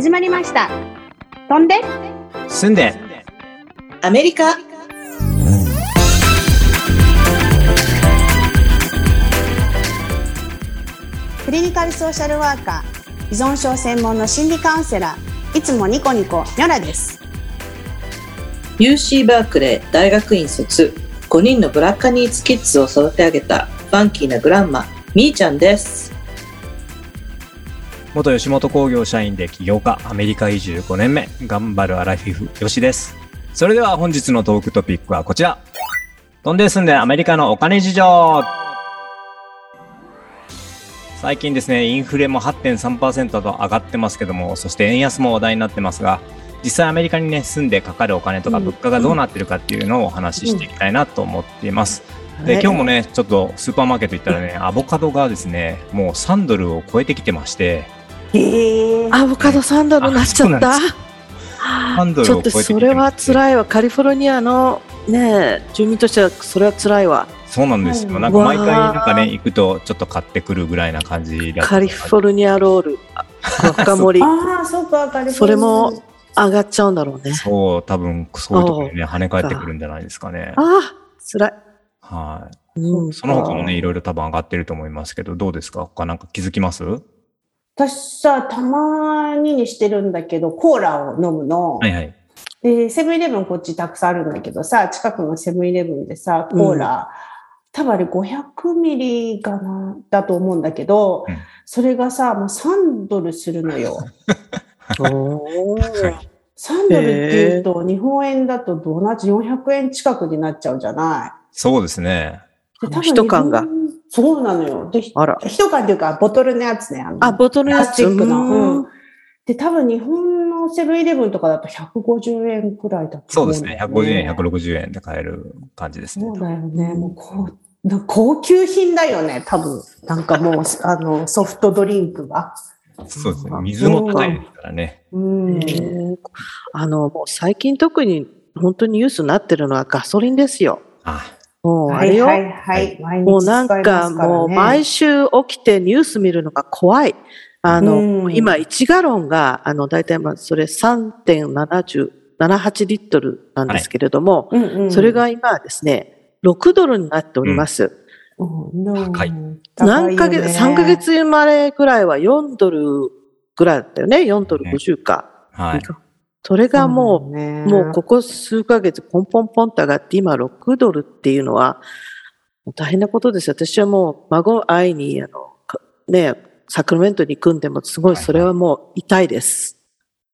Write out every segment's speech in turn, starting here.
始まりました。飛んで。住んで。アメリカ。クリニカルソーシャルワーカー依存症専門の心理カウンセラーいつもニコニコニョラです。UC バークレー大学院卒5人のブラッカニーズキッズを育て上げたファンキーなグランマみーちゃんです元吉本興業社員で起業家アメリカ移住5年目頑張るアラフィフよしです。それでは本日のトークトピックはこちら。飛んで住んでアメリカのお金事情。最近ですねインフレも8.3%と上がってますけどもそして円安も話題になってますが実際アメリカにね住んでかかるお金とか物価がどうなってるかっていうのをお話ししていきたいなと思っています、で今日もねちょっとスーパーマーケット行ったらねアボカドがですねもう3ドルを超えてきてましてアボカド3ドルになっちゃった。3ドルちょっとそれは辛いわ。カリフォルニアのね、住民としてはそれは辛いわ。そうなんですよ。うんなんか毎回なんかね、行くとちょっと買ってくるぐらいな感じだカリフォルニアロール、若盛り、ああそうかカリフォルニアそれも上がっちゃうんだろうね。そう、多分そういうところにね、跳ね返ってくるんじゃないですかね。ああ、辛い。はい。うんその他もね、いろいろ多分上がってると思いますけど、どうですか？他なんか気づきます？は私さたまににしてるんだけどコーラを飲むの、いはい。でセブンイレブンこっちたくさんあるんだけどさ近くのセブンイレブンでさコーラ、多分あれ500ミリかなだと思うんだけど、うんそれがさもう3ドルするのよ。おー3ドルっていうと、日本円だと同じ400円近くになっちゃうじゃない。そうですね。で多分一缶がそうなのよ。で、あら。一缶っていうか、ボトルのやつね。あのあ、ボトルのやつ。プラスチックの。うんうん。で、多分日本のセブンイレブンとかだと150円くらいだとそうですね。思うんだよ150円、160円で買える感じですねそ。うだよね。もうこう、な高級品だよね、多分。なんかもう、あの、ソフトドリンクが。そうですね。水も高いですからね。うん。あの、もう最近特に本当にニュースになってるのはガソリンですよ。あ、もうあれよ。はいはいはい。もうなんかもう毎週起きてニュース見るのが怖い。あの、うん今1ガロンが、あの、大体まあそれ3.78リットルなんですけれども、うんうん、それが今はですね、6ドルになっております。うん、高い何ヶ月、3ヶ月前ぐらいは4ドルぐらいだったよね。4ドル50か。はい。それがもう、う、ね、もうここ数ヶ月ポンポンポンと上がって今6ドルっていうのは大変なことですよ。私はもう孫を会いにあのかねサクラメントに行くんでもすごいそれはもう痛いです。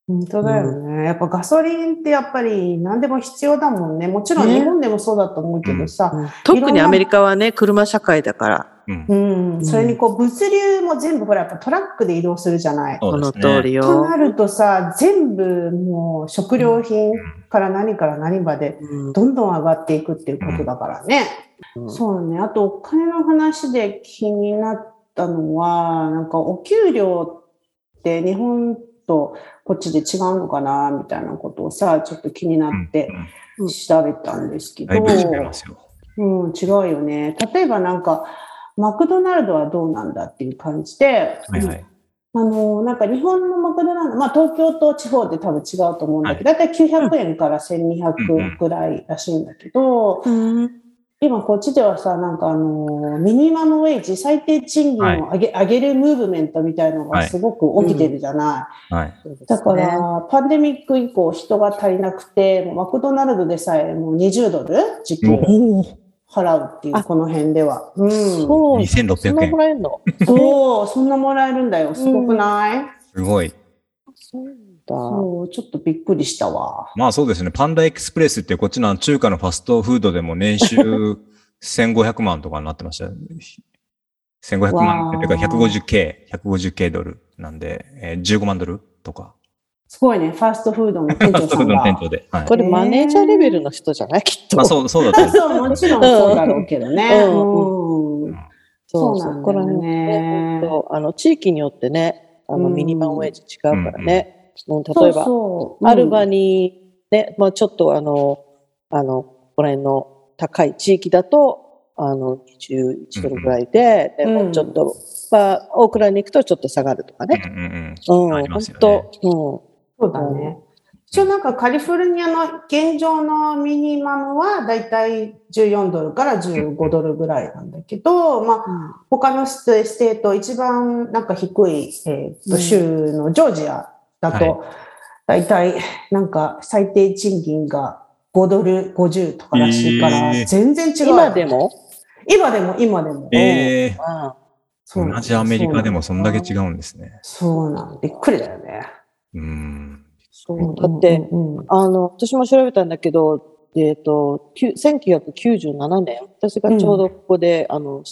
本当だよね。やっぱガソリンってやっぱり何でも必要だもんね。もちろんね日本でもそうだと思うけどさ。特にアメリカはね車社会だからうんう。ん。それにこう物流も全部ほらやっぱトラックで移動するじゃない。この通りとよな。るとさ、全部もう食料品から何から何までうんどんどん上がっていくっていうことだからね。うんそうね。あとお金の話で気になったのは、なんかお給料って日本とこっちで違うのかなみたいなことをさ、ちょっと気になって調べたんですけど、だいぶ違いますよ。うん、違うよね。例えばなんか、マクドナルドはどうなんだっていう感じで、はいはい。あの、なんか日本のマクドナルド、まあ東京と地方で多分違うと思うんだけど、だいたい900円から1200ぐらいらしいんだけど、うん今こっちではさ、なんかあの、ミニマムウェイジ、最低賃金を上げ,、上げるムーブメントみたいのがすごく起きてるじゃない。はい。だから、パンデミック以降人が足りなくて、マクドナルドでさえもう20ドル時給払うっていう、あこの辺では。うん。そう。2600そんなもらえるの そう、そんなもらえるんだよ。すごくない、すごい。そうだ。そう、ちょっとびっくりしたわ。まあそうですね。パンダエクスプレスってこっちの中華のファストフードでも年収1500万とかになってましたよ。1500万っていうかわー 150K、150K ドルなんで、えー15万ドルとか。すごいね、ファーストフードの店ファストフードの長さんが。店長で。はい。これマネージャーレベルの人じゃない？きっと。まあそう、そうだと思う。そう、もちろんそうだろうけどね。うん。うん。そうそうね。これはね、あの、地域によってね、あの、うん。ミニマムウェイジ違うからね。もうそう例えば、そうアルバに、ね、まあちょっとあの、あの、ここら辺の高い地域だと、あの、21ドルぐらいで、でうん。もうちょっと、まあ、オークランドに行くとちょっと下がるとかね。うんうんうん、あります本よね。当、そうだね。一応なんかカリフォルニアの現状のミニマムはだいたい14ドルから15ドルぐらいなんだけど、まあうん。他のステ state 一番なんか低い、えーとうん州のジョージアだはいと、だいたいなんか最低賃金が5ドル50とからしいからえー全然違う。今でも？今でも今でも。え同じアメリカでもそんだけ違うんですね。そうなん。びっくりだよね。うん。そう。だって、うんうんあの、私も調べたんだけど、えっ、と、きゅ1997年、私がちょうどここで、あの、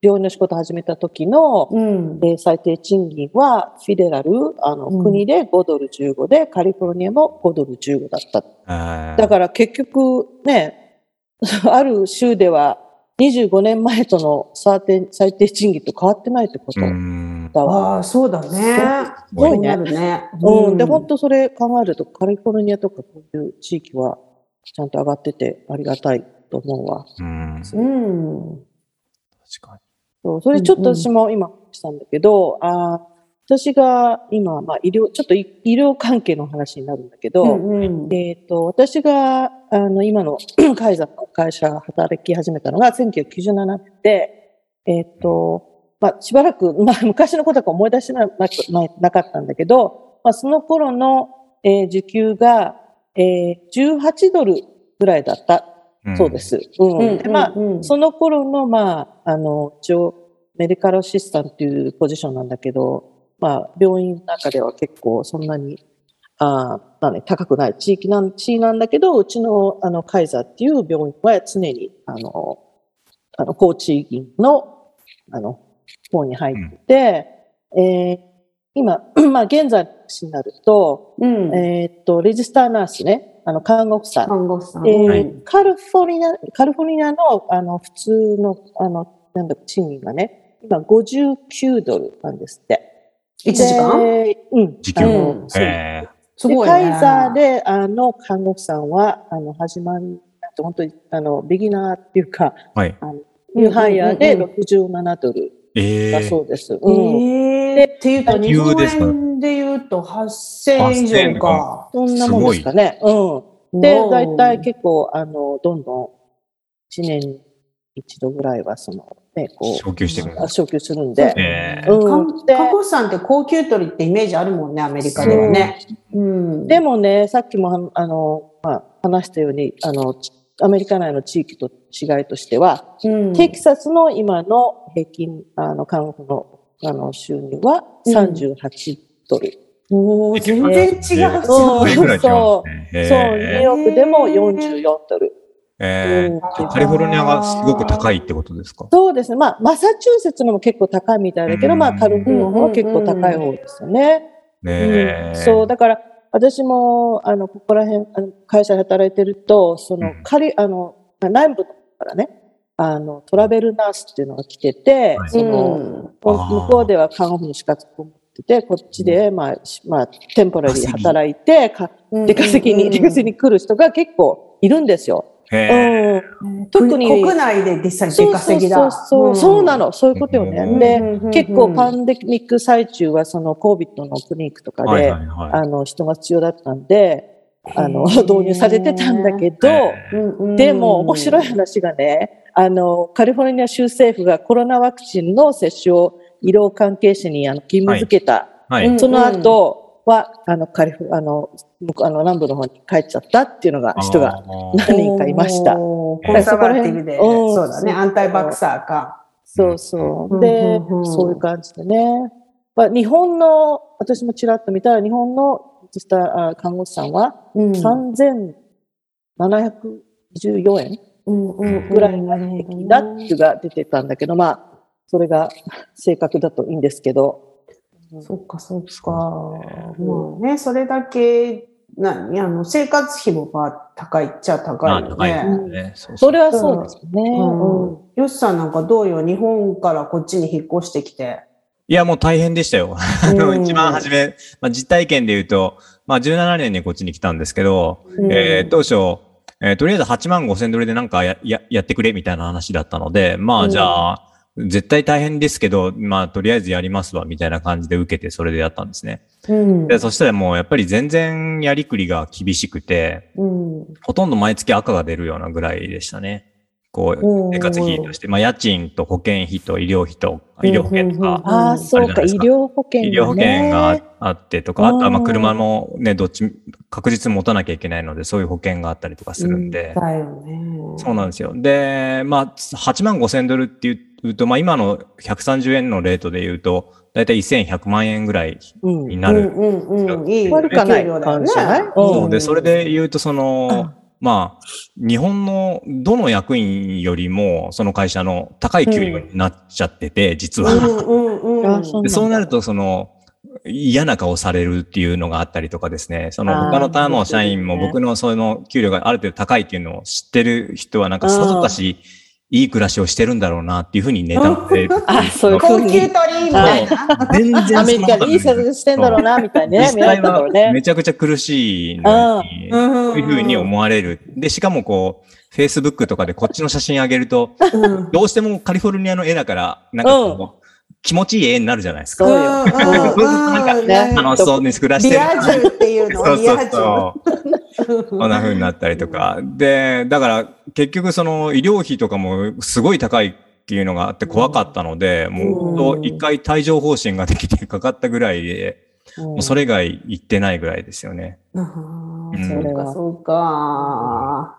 病院の仕事始めた時の、うんえー最低賃金は、フィデラル、あの、うん国で5ドル15で、カリフォルニアも5ドル15だった。だだから結局ね、ある州では25年前との最低最低賃金と変わってないってことうん。だわ。ああ、そうだね。すごいねね。うん。で、本当それ考えると、カリフォルニアとかこういう地域はちゃんと上がっててありがたいと思うわ。うん。確うん。かそうそれちょっと私も今したんだけど、あー私が今、まあ医療、ちょっと医医療関係の話になるんだけど、うんうんえっ、と、私が、あの、今の カイザーの会社働き始めたのが1997年で、えっ、と、まあ、しばらく、まあ、昔のことは思い出してななななかったんだけど、まあ、その頃の、えー時給が、えー18ドルぐらいだったに。そうで。す。うん。うんで、まあ、うんその頃の、まあ、あの、一応、メディカルアシスタントというポジションなんだけど、まあ、病院の中では結構そんなに、あーまあね、高くない地域なん、地位なんだけど、うちの、あの、カイザーっていう病院は常に、あの、あの、高地域の、あの、方に入ってて、えー今、まあ、現在の話になると、うん。えーっと、レジスターナースね、あの、看護婦さん。看護師さん。えーはいカリフォルニア、カリフォルニアの、あの、普通の、あの、なんだ、賃金がね、今59ドルなんですって。1時間？でうん。時給？あうんのそうえすごいね。で、カイザーで、あの、看護婦さんは、あの、始まり、本当に、あの、ビギナーっていうか、ーはい。あの、ニューハイヤーでうんうん67ドルだええそうです。えうん。ー、っていうと、日本円で言うと8000円以上か。そんなもんですかね。うん。で、大体結構、あの、どんどん、1年に一度ぐらいは、その、ね、こ昇給していくんですう、昇給するんで。ええうん看で看護師さんって高級取りってイメージあるもんね、アメリカではね。うん。でもね、さっきもはあの、まあ、話したように、あの、ちアメリカ内の地域と違いとしては、うん、テキサスの今の平均、あの、看護の、あの、収入は38ドル。おー全然違う。そう。そう、へニューえヨークでも44ドル。ええうん。カリフォルニアがすごく高いってことですか？そうですね。まあ、マサチューセッツのも結構高いみたいだけど、うん。まあ、カリフォルニアは結構高い方ですよね。ねえ。うん。そう、だから、私も、あの、ここら辺、あの会社で働いてると、そのう、ん。カリ、あの、まあ南部からね、あの、トラベルナースっていうのが来てて、はい。うその、向こうでは看護婦の資格を持ってて、こっちで、まあ、しまあ、テンポラリー働いて、か出稼ぎに、出稼ぎに来る人が結構いるんですよ。特に国内で実際に出稼ぎだ。そうそうそう、そうなの。そういうことよね。うんで、うん結構パンデミック最中はその COVID のクリニックとかはいで、はいはい。あの人が必要だったんで、あの、導入されてたんだけど、でも面白い話がね、あの、カリフォルニア州政府がコロナワクチンの接種を医療関係者にあの義務付けた。はい。うんその後は、あの、カリフ、あの、あの南部の方に帰っちゃったっていうのが、人が何人かいました。コンサバティブで、うんそうだね、アンタイバクサーか。そうそうう。んでうんうん、そういう感じでね。まあ、日本の、私もちらっと見たら、日本の実際あ看護師さんは、うん3714円ぐぐらいが平均だっていうが出てたんだけど、まあ、それが正確だといいんですけど。そっか、そっか。まあね、それだけ、な、あの、生活費もまあ高いっちゃ高いよまあ高いですね。よね。そうそうそれはそうですね。うんうんよしさんなんかどうよ？日本からこっちに引っ越してきて。いや、もう大変でしたよ。一番初め、まあ、実体験で言うと、まあ、17年にこっちに来たんですけど、うんえー当初、えーとりあえず8万5千ドルでなんかやややってくれみたいな話だったので、まあじゃあ、絶対大変ですけど、まあとりあえずやりますわみたいな感じで受けてそれでやったんですね。うん。で、そしたらもうやっぱり全然やりくりが厳しくて、うん。ほとんど毎月赤が出るようなぐらいでしたね。こう、生活費として、まあ家賃と保険費と医療費と、医療保険とか、ああ、そうか、医療保険、ね、医療保険があってとか、あとはまあうん車もね、どっち、確実に持たなきゃいけないので、そういう保険があったりとかするんで、だよね。そうなんですよ。で、まあ、8万5千ドルっていうと、まあ今の130円のレートで言うと、だいたい1100万円ぐらいうん。になる。うんうんうん。いい悪くはない給料だよね。感じじゃないそう。で、んそれで言うと、その、まあ、日本のどの役員よりも、その会社の高い給料になっちゃってて、実は。うんうんうん。うでそうなると、その、嫌な顔されるっていうのがあったりとかですね、その他の他の社員も僕のその給料がある程度高いっていうのを知ってる人はなんかさぞかしいい暮らしをしてるんだろうなっていうふうに妬んでるってあそういうふうに高級取りみたいな。全然アメリカにいい生活してんだろうな、みたいなね。実際はめちゃくちゃ苦しいのに、うんそういうふうに思われる。で、しかもこう、Facebook とかでこっちの写真上げると、うんどうしてもカリフォルニアの絵だから、なんかこう、気持ちいい絵になるじゃないですか。そうよ。なんか楽しそうに暮らしてリる。ア充っていうのそうそうリア充。そう。こんな風になったりとか。で、だから結局その医療費とかもすごい高いっていうのがあって怖かったので、もう一回帯状疱疹ができてかかったぐらいで、もうそれ以外行ってないぐらいですよね。うんうんそうか、そうか。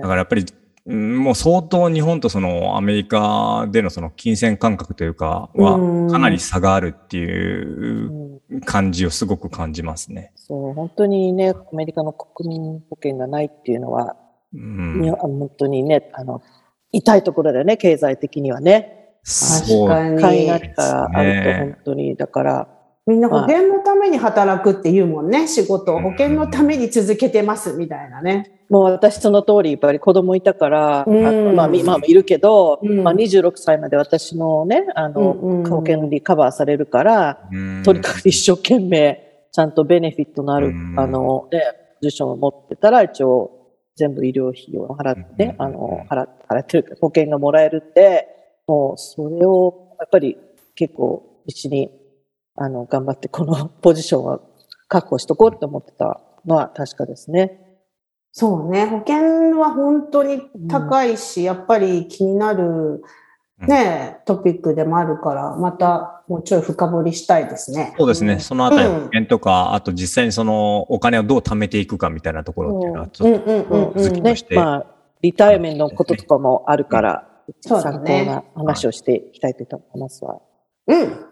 だからやっぱり、うんもう相当日本とそのアメリカでのその金銭感覚というかうんはかなり差があるっていううん感じをすごく感じますね。そう、本当にね、アメリカの国民保険がないっていうのは、うんに本当にね、あの、痛いところだよね、経済的にはね。そう確かに。買いなったらあると本当に、だから、みんな保険のために働くって言うもんね、仕事を。保険のために続けてますみたいなね。もう私その通り、やっぱり子供いたから、うん。あまあ、みまあ、いるけど、うん。まあ、26歳まで私のね、あの、うん。うん保険にカバーされるから、うん。とにかく一生懸命、ちゃんとベネフィットのある、うん。あの、ね、ポジションを持ってたら、一応、全部医療費を払って、うん。あの、払払ってるか、保険がもらえるって、もう、それを、やっぱり、結構、うちに、あの、頑張って、このポジションは確保しとこうって思ってたのは確かですね。そうね。保険は本当に高いし、やっぱり気になるね、トピックでもあるから、またもうちょい深掘りしたいですね。そうですね。そのあたりうん保険とか、あと実際にそのお金をどう貯めていくかみたいなところっていうのはちょっとうんうんうんうん。ね続きとし、てまあ、リタイアメントのこととかもあるから、そうだ参考ねな話をしていきたいと思いますわ。うん。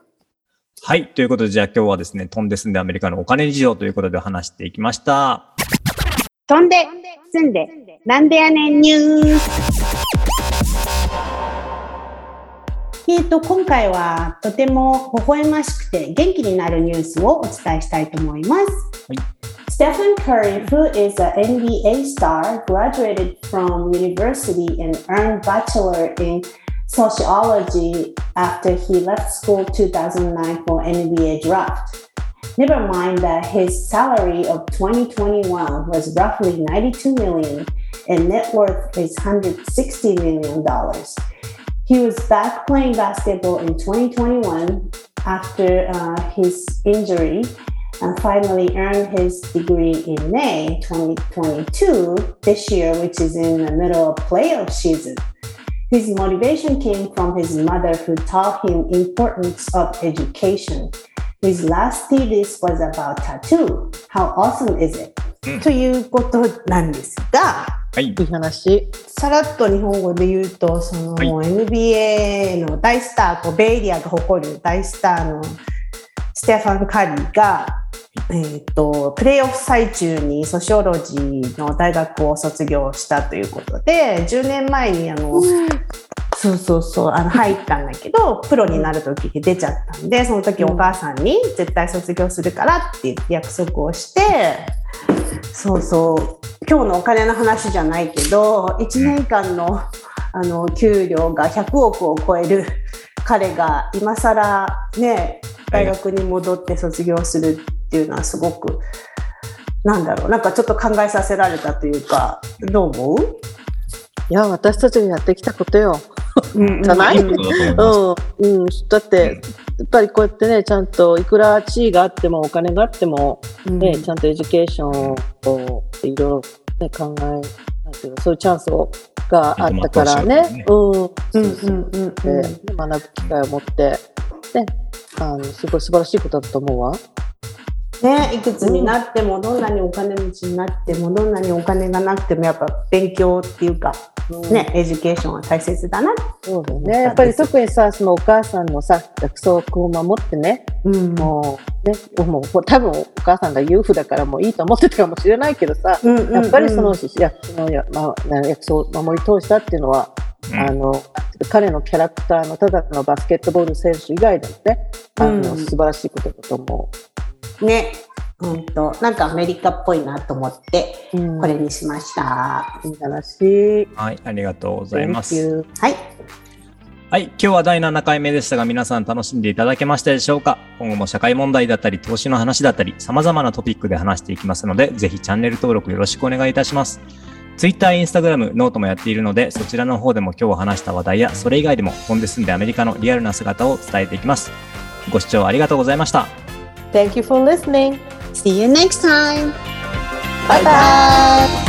はい。ということで、じゃあ今日はですね、飛んで住んでアメリカのお金事情ということで話していきました。飛んで、住んで、なんでやねんニュース。えっと、今回はとても微笑ましくて元気になるニュースをお伝えしたいと思います。Stephen Curry, who is an NBA star, graduated from university and earned bachelor in sociology after he left school 2009 for NBA draft. Never mind that his salary of 2021 was roughly 92 million and net worth is 160 million dollars. He was back playing basketball in 2021 after uh, his injury and finally earned his degree in May 2022 this year, which is in the middle of playoff season. His motivation came from his mother who taught him importance of education. His last thesis was about tattoo. How awesome is it? ということなんですが、はい。いい話。さらっと日本語で言うと、その、はい NBA の大スター、こうベイエリアが誇る大スターのステファン・カリーが、えー、とプレーオフ最中にソシオロジーの大学を卒業したということで10年前にあの、そうそうそうあの入ったんだけどプロになる時に出ちゃったんでその時お母さんに絶対卒業するからって言って約束をしてそうそう今日のお金の話じゃないけど1年間のあの給料が100億を超える彼が今更ね大学に戻って卒業するっていうのはすごくなんだろう、なんかちょっと考えさせられたというか、どう思う？いや、私たちがやってきたことよ。うんじゃない？そうん、うん、だって、やっぱりこうやってね、ちゃんといくら地位があっても、お金があっても、うん。ね、ちゃんと education をいろいろ、ね、考え、なんていうの、そういうチャンスをがあったからね、うん、うんうんうんうん。で学ぶ機会を持って、ね、あのすごい素晴らしいことだと思うわ。ね、いくつになっても、どんなにお金持ちになっても、どんなにお金がなくても、やっぱ勉強っていうか、ね、 education は大切だな。そうだよね。やっぱり特にさ、そのお母さんのさ、約束を守ってね、うん。もう、ね、もう多分お母さんが裕福だからもういいと思ってたかもしれないけどさ、うんうんうん。やっぱりその約そのや、まあ、約束を守り通したっていうのは、うん。あの彼のキャラクターのただのバスケットボール選手以外でもね、あのうん。素晴らしいことだと思ね、本当なんかアメリカっぽいなと思って、う。うんこれにしました。いい話。はい、ありがとうございます。はい。はい、今日は第7回目でしたが、皆さん楽しんでいただけましたでしょうか？今後も社会問題だったり、投資の話だったり、様々なトピックで話していきますので、ぜひチャンネル登録よろしくお願いいたします。Twitter、Instagram、 note もやっているので、そちらの方でも今日話した話題や、それ以外でも飛んで住んでアメリカのリアルな姿を伝えていきます。ご視聴ありがとうございました。Thank you for listening. See you next time. Bye bye.